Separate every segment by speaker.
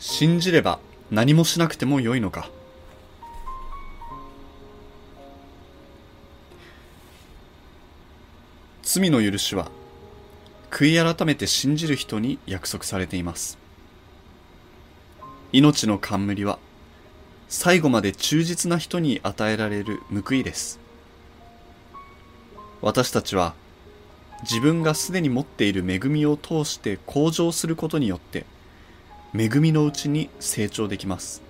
Speaker 1: 信じれば何もしなくてもよいのか。罪の許しは悔い改めて信じる人に約束されています。命の冠は最後まで忠実な人に与えられる報いです。私たちは自分がすでに持っている恵みを通して向上することによって恵みのうちに成長できます。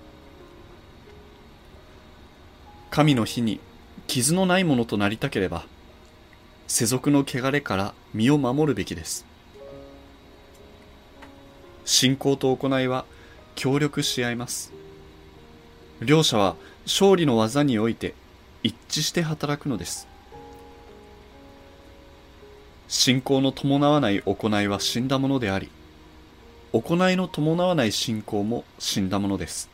Speaker 1: 神の日に傷のないものとなりたければ世俗の汚れから身を守るべきです。信仰と行いは協力し合います。両者は勝利の技において一致して働くのです。信仰の伴わない行いは死んだものであり行いの伴わない信仰も死んだものです。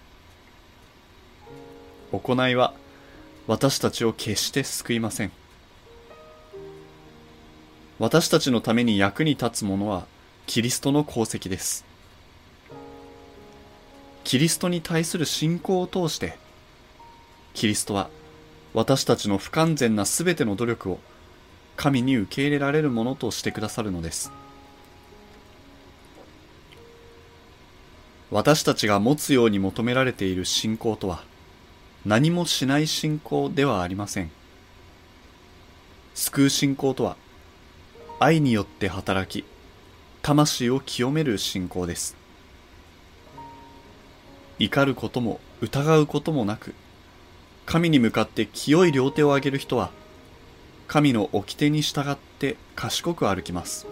Speaker 1: 行いは私たちを決して救いません。私たちのために役に立つものはキリストの功績です。キリストに対する信仰を通してキリストは私たちの不完全なすべての努力を神に受け入れられるものとしてくださるのです。私たちが持つように求められている信仰とは何もしない信仰ではありません。救う信仰とは愛によって働き魂を清める信仰です。怒ることも疑うこともなく神に向かって清い両手を上げる人は神の掟に従って賢く歩きます。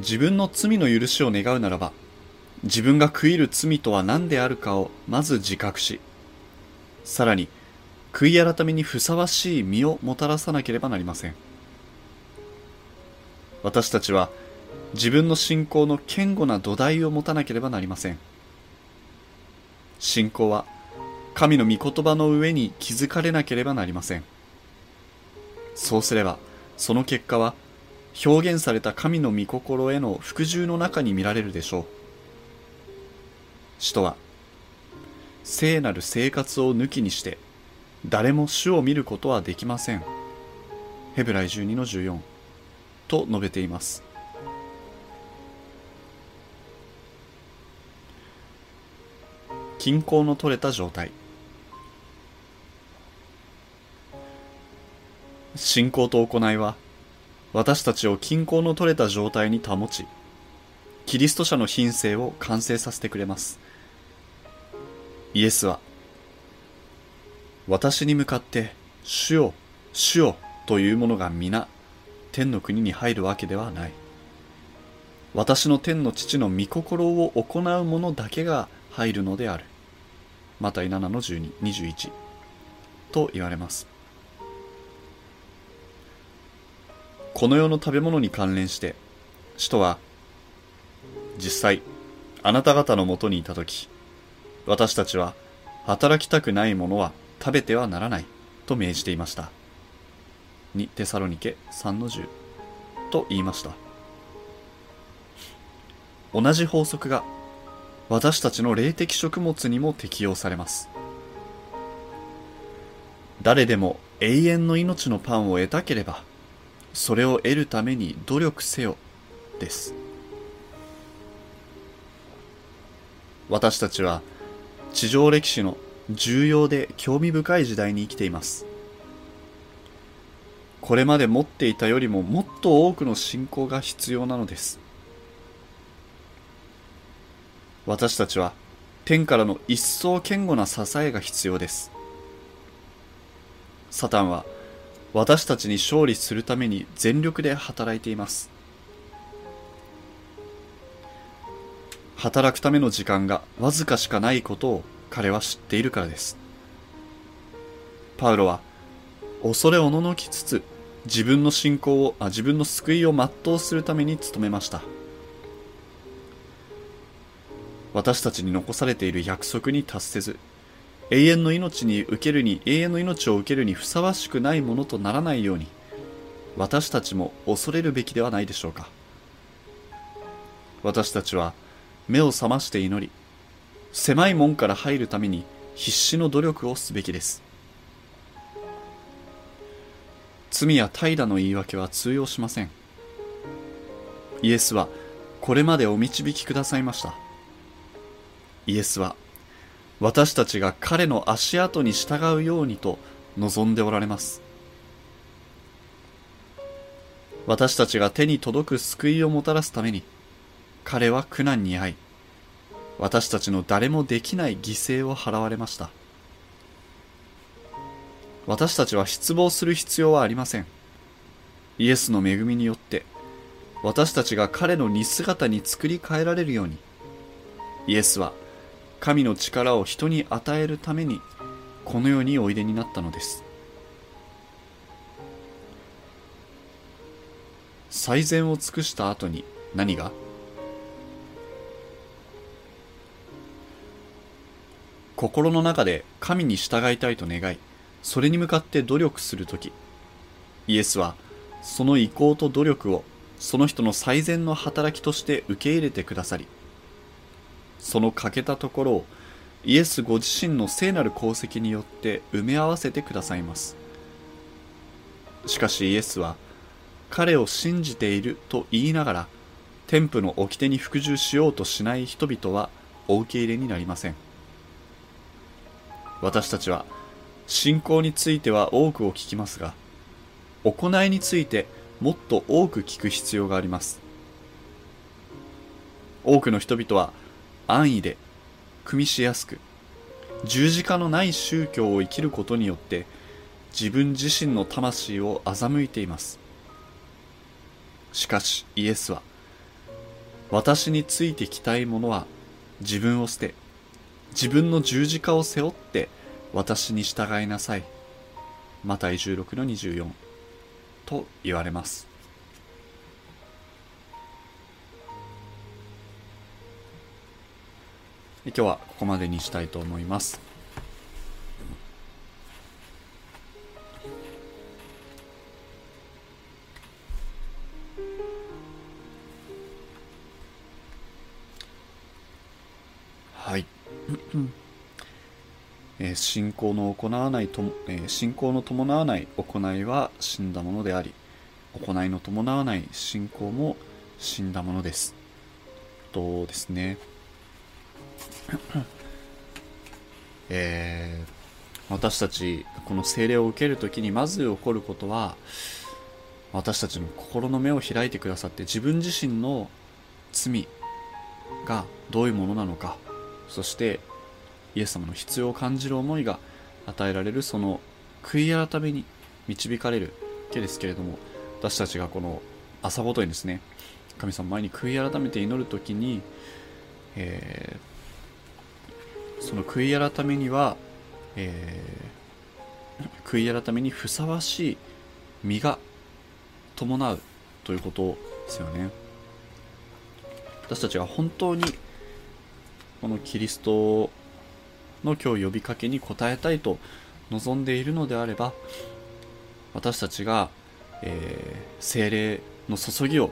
Speaker 1: 自分の罪の許しを願うならば自分が悔いる罪とは何であるかをまず自覚しさらに悔い改めにふさわしい身をもたらさなければなりません。私たちは自分の信仰の堅固な土台を持たなければなりません。信仰は神の御言葉の上に築かれなければなりません。そうすればその結果は表現された神の御心への服従の中に見られるでしょう。使徒は聖なる生活を抜きにして誰も主を見ることはできません。ヘブライ12の14と述べています。均衡の取れた状態。信仰と行いは私たちを均衡の取れた状態に保ちキリスト者の品性を完成させてくれます。イエスは私に向かって主よ主よというものが皆天の国に入るわけではない。私の天の父の御心を行う者だけが入るのである。マタイ7の12、21と言われます。この世の食べ物に関連して、使徒は、実際、あなた方のもとにいたとき、私たちは働きたくないものは食べてはならないと命じていました。にテサロニケ3の10と言いました。同じ法則が私たちの霊的食物にも適用されます誰でも永遠の命のパンを得たければそれを得るために努力せよ。です。私たちは地上歴史の重要で興味深い時代に生きています。これまで持っていたよりももっと多くの信仰が必要なのです。私たちは天からの一層堅固な支えが必要です。サタンは私たちに勝利するために全力で働いています。働くための時間がわずかしかないことを彼は知っているからです。パウロは恐れおののきつつ自分の信仰をあ自分の救いを全うするために努めました。私たちに残されている約束に達せず、永遠の命に受けるに、永遠の命を受けるにふさわしくないものとならないように、私たちも恐れるべきではないでしょうか。私たちは目を覚まして祈り狭い門から入るために必死の努力をすべきです。罪や怠惰の言い訳は通用しません。イエスはこれまでお導きくださいました。イエスは私たちが彼の足跡に従うようにと望んでおられます。私たちが手に届く救いをもたらすために彼は苦難に遭い私たちの誰もできない犠牲を払われました。私たちは失望する必要はありません。イエスの恵みによって私たちが彼の似姿に作り変えられるようにイエスは神の力を人に与えるためにこの世においでになったのです。最善を尽くした後に何が？心の中で神に従いたいと願いそれに向かって努力するときイエスはその意向と努力をその人の最善の働きとして受け入れてくださりその欠けたところをイエスご自身の聖なる功績によって埋め合わせてくださいます。しかしイエスは彼を信じていると言いながら天賦の掟に服従しようとしない人々はお受け入れになりません。私たちは信仰については多くを聞きますが行いについてもっと多く聞く必要があります。多くの人々は安易で組みしやすく十字架のない宗教を生きることによって自分自身の魂を欺いています。しかしイエスは私についてきたいものは自分を捨て自分の十字架を背負って私に従いなさい。マタイ16の24と言われます。今日はここまでにしたいと思います。はい。えー、信仰の行わないと、えー、信仰の伴わない行いは死んだものであり行いの伴わない信仰も死んだものです。とですね。えー、私たちこの精霊を受ける時にまず起こることは私たちの心の目を開いてくださって自分自身の罪がどういうものなのかそしてイエス様の必要を感じる思いが与えられるその悔い改めに導かれるわけですけれども私たちがこの朝ごとにですね神様前に悔い改めて祈る時に、えー、その悔い改めには、えー、悔い改めにふさわしい実が伴うということですよね。私たちが本当にこのキリストの今日呼びかけに応えたいと望んでいるのであれば私たちが、えー、精霊の注ぎを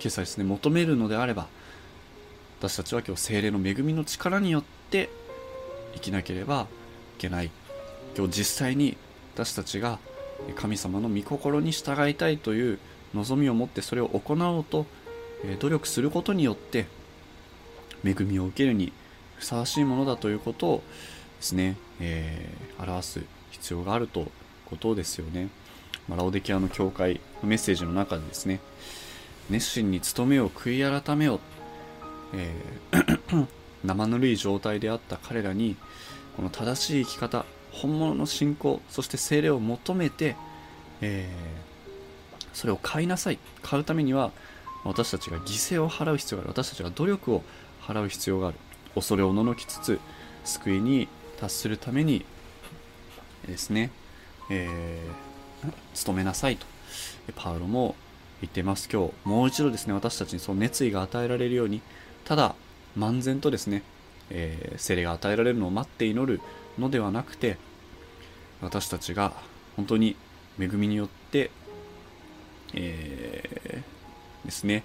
Speaker 1: 今朝ですね求めるのであれば私たちは今日精霊の恵みの力によって生きなければいけない今日実際に私たちが神様の御心に従いたいという望みを持ってそれを行おうと努力することによって恵みを受けるにふさわしいものだということをですね、えー、表す必要があるということですよね。まあ、ラオデキアの教会のメッセージの中でですね、熱心に努めを悔い改めよ、えー、生ぬるい状態であった彼らにこの正しい生き方本物の信仰そして精霊を求めて、えー、それを買いなさい。買うためには私たちが犠牲を払う必要がある。私たちが努力を払う必要がある。恐れをののきつつ救いに達するためにですね、えー、努めなさいと。パウロも言ってます。今日もう一度ですね私たちにその熱意が与えられるようにただ漫然とですね、えー、精霊が与えられるのを待って祈るのではなくて私たちが本当に恵みによって、えー、ですね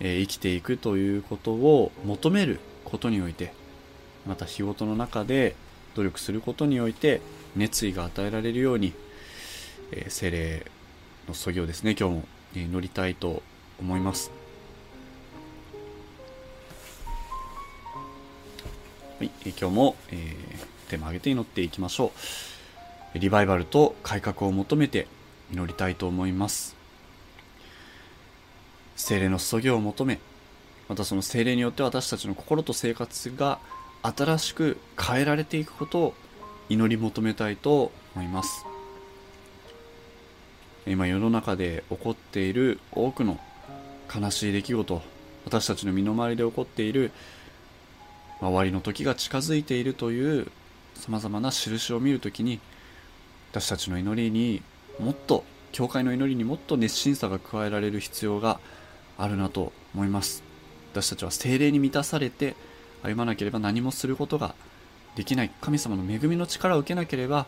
Speaker 1: えー、生きていくということを求めることにおいてまた日ごとの中で努力することにおいて熱意が与えられるように、えー、精霊のそぎをですね今日も祈りたいと思います。はい、今日も、えー、手も挙げて祈っていきましょう。リバイバルと改革を求めて祈りたいと思います。精霊の注ぎを求めまたその精霊によって私たちの心と生活が新しく変えられていくことを祈り求めたいと思います。今世の中で起こっている多くの悲しい出来事私たちの身の回りで起こっている終わりの時が近づいているというさまざまな印を見るときに私たちの祈りにもっと教会の祈りにもっと熱心さが加えられる必要があるなと思います。私たちは精霊に満たされて歩まなければ何もすることができない。神様の恵みの力を受けなければ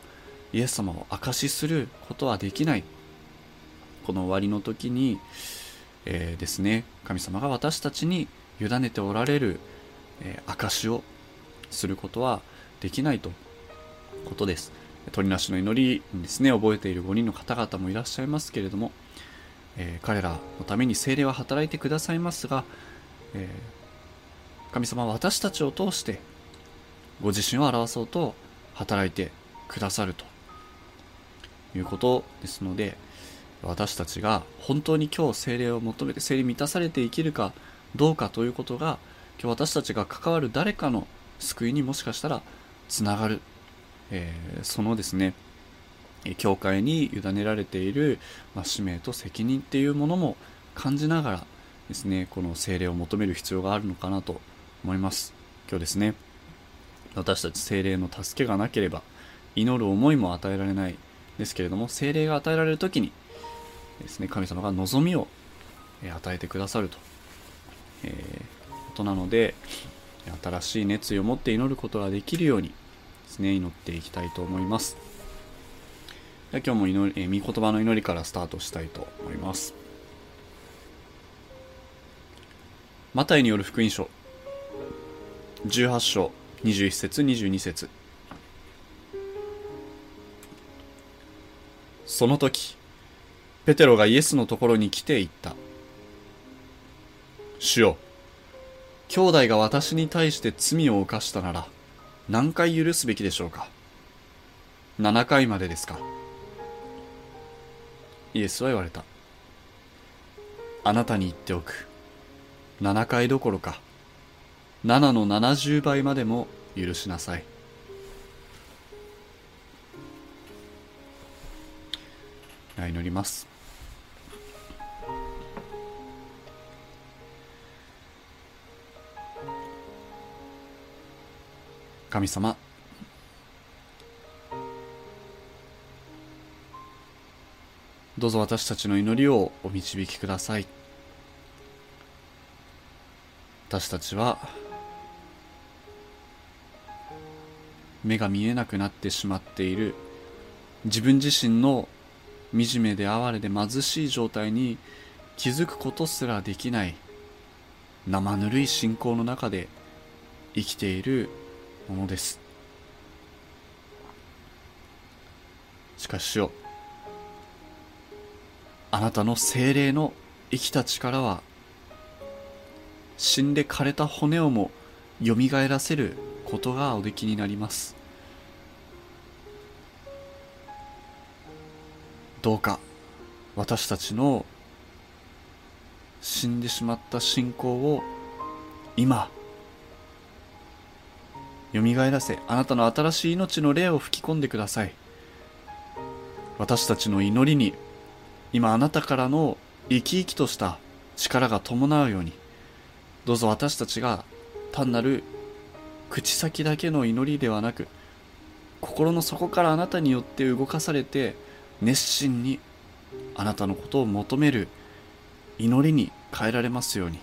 Speaker 1: イエス様を証しすることはできない。この終わりの時に、えー、ですね神様が私たちに委ねておられる、えー、証しをすることはできないとことです。鳥なしの祈りにですね覚えている5人の方々もいらっしゃいますけれどもえー、彼らのために精霊は働いてくださいますが、えー、神様は私たちを通してご自身を表そうと働いてくださるということですので私たちが本当に今日精霊を求めて精霊満たされて生きるかどうかということが今日私たちが関わる誰かの救いにもしかしたらつながる、えー、そのですね教会に委ねられている、まあ、使命と責任っていうものも感じながらですねこの精霊を求める必要があるのかなと思います。今日ですね私たち精霊の助けがなければ祈る思いも与えられないですけれども精霊が与えられる時にですね神様が望みを与えてくださると、えー、ことなので新しい熱意を持って祈ることができるようにですね祈っていきたいと思います。今日も祈り、えー、御言葉の祈りからスタートしたいと思います。マタイによる福音書18章21節22節。その時ペテロがイエスのところに来て言った。主よ兄弟が私に対して罪を犯したなら何回許すべきでしょうか？7回までですか？イエスは言われた。あなたに言っておく。7回どころか、7の70倍までも許しなさい。祈ります。神様。どうぞ私たちの祈りをお導きください。私たちは目が見えなくなってしまっている自分自身の惨めで哀れで貧しい状態に気づくことすらできない生ぬるい信仰の中で生きているものです。しかしよあなたの精霊の生きた力は死んで枯れた骨をもよみがえらせることがおできになります。どうか私たちの死んでしまった信仰を今よみがえらせあなたの新しい命の霊を吹き込んでください。私たちの祈りに今あなたからの生き生きとした力が伴うようにどうぞ私たちが単なる口先だけの祈りではなく心の底からあなたによって動かされて熱心にあなたのことを求める祈りに変えられますように。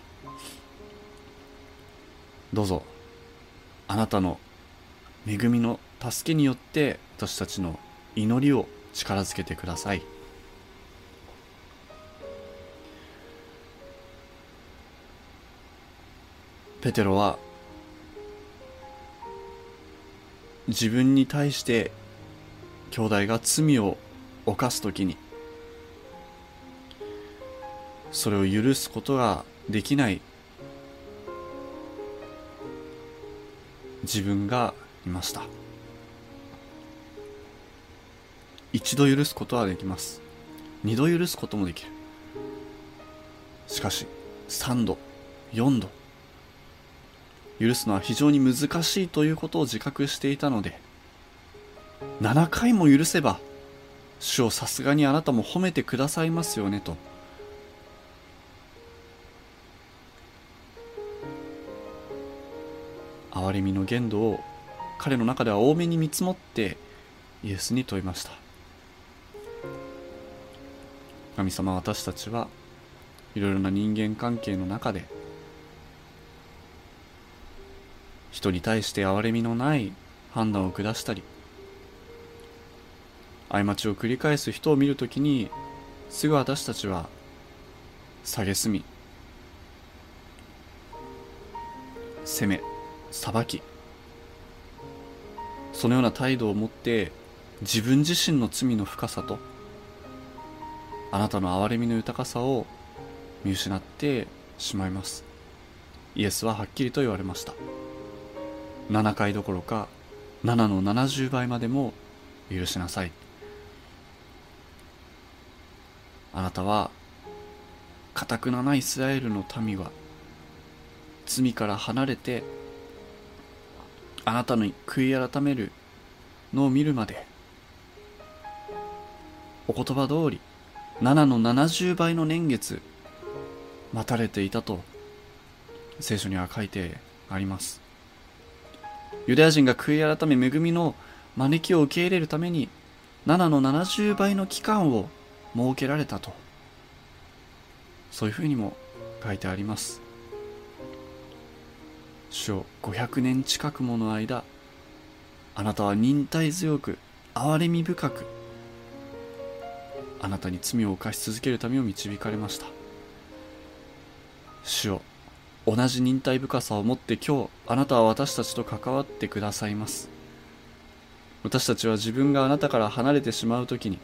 Speaker 1: どうぞ。あなたの恵みの助けによって私たちの祈りを力づけてください。ペテロは自分に対して兄弟が罪を犯すときにそれを許すことができない自分がいました。一度許すことはできます。二度許すこともできる。しかし三度四度許すのは非常に難しいということを自覚していたので7回も許せば主をさすがにあなたも褒めてくださいますよねと憐れみの限度を彼の中では多めに見積もってイエスに問いました。神様私たちはいろいろな人間関係の中で人に対して憐れみのない判断を下したり過ちを繰り返す人を見るときにすぐ私たちは蔑み責め裁き。そのような態度を持って自分自身の罪の深さとあなたの憐れみの豊かさを見失ってしまいます。イエスははっきりと言われました。7回どころか7の70倍までも許しなさい。あなたはかたくななイスラエルの民は罪から離れてあなたの悔い改めるのを見るまでお言葉通り7の70倍の年月待たれていたと聖書には書いてあります。ユダヤ人が悔い改め恵みの招きを受け入れるために7の70倍の期間を設けられたとそういうふうにも書いてあります。主を500年近くもの間あなたは忍耐強く憐れみ深くあなたに罪を犯し続けるためを導かれました。主を同じ忍耐深さを持って今日あなたは私たちと関わってくださいます。私たちは自分があなたから離れてしまう時に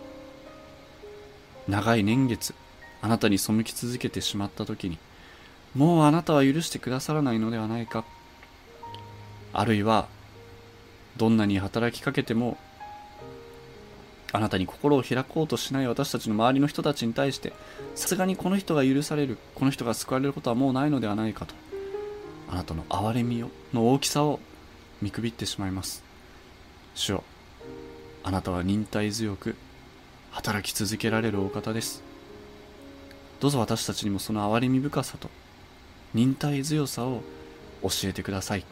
Speaker 1: 長い年月あなたに背き続けてしまった時にもうあなたは許してくださらないのではないか。あるいはどんなに働きかけてもあなたに心を開こうとしない私たちの周りの人たちに対してさすがにこの人が許されるこの人が救われることはもうないのではないかとあなたの憐れみをの大きさを見くびってしまいます。主よあなたは忍耐強く働き続けられるお方です。どうぞ私たちにもその憐れみ深さと忍耐強さを教えてください。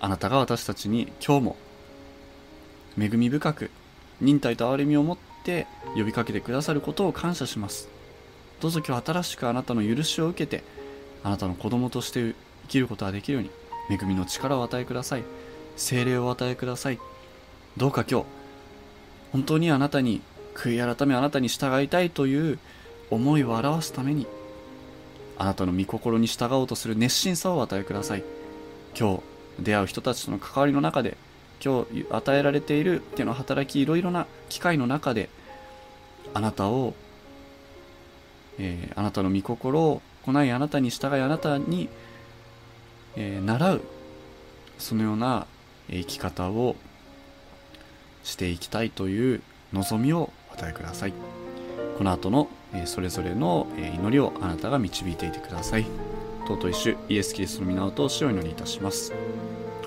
Speaker 1: あなたが私たちに今日も恵み深く忍耐と憐れみを持って呼びかけてくださることを感謝します。どうぞ今日新しくあなたの許しを受けてあなたの子供として生きることができるように恵みの力を与えください。精霊を与えください。どうか今日本当にあなたに悔い改めあなたに従いたいという思いを表すためにあなたの御心に従おうとする熱心さを与えください。今日出会う人たちとの関わりの中で今日与えられている手の働きいろいろな機会の中であなたを、えー、あなたの御心を行いあなたに従いあなたに、えー、習うそのような生き方をしていきたいという望みをお与えください。この後の、え、それぞれの、え祈りをあなたが導いていてください。尊い主イエス・キリストの皆を通しお祈りいたします。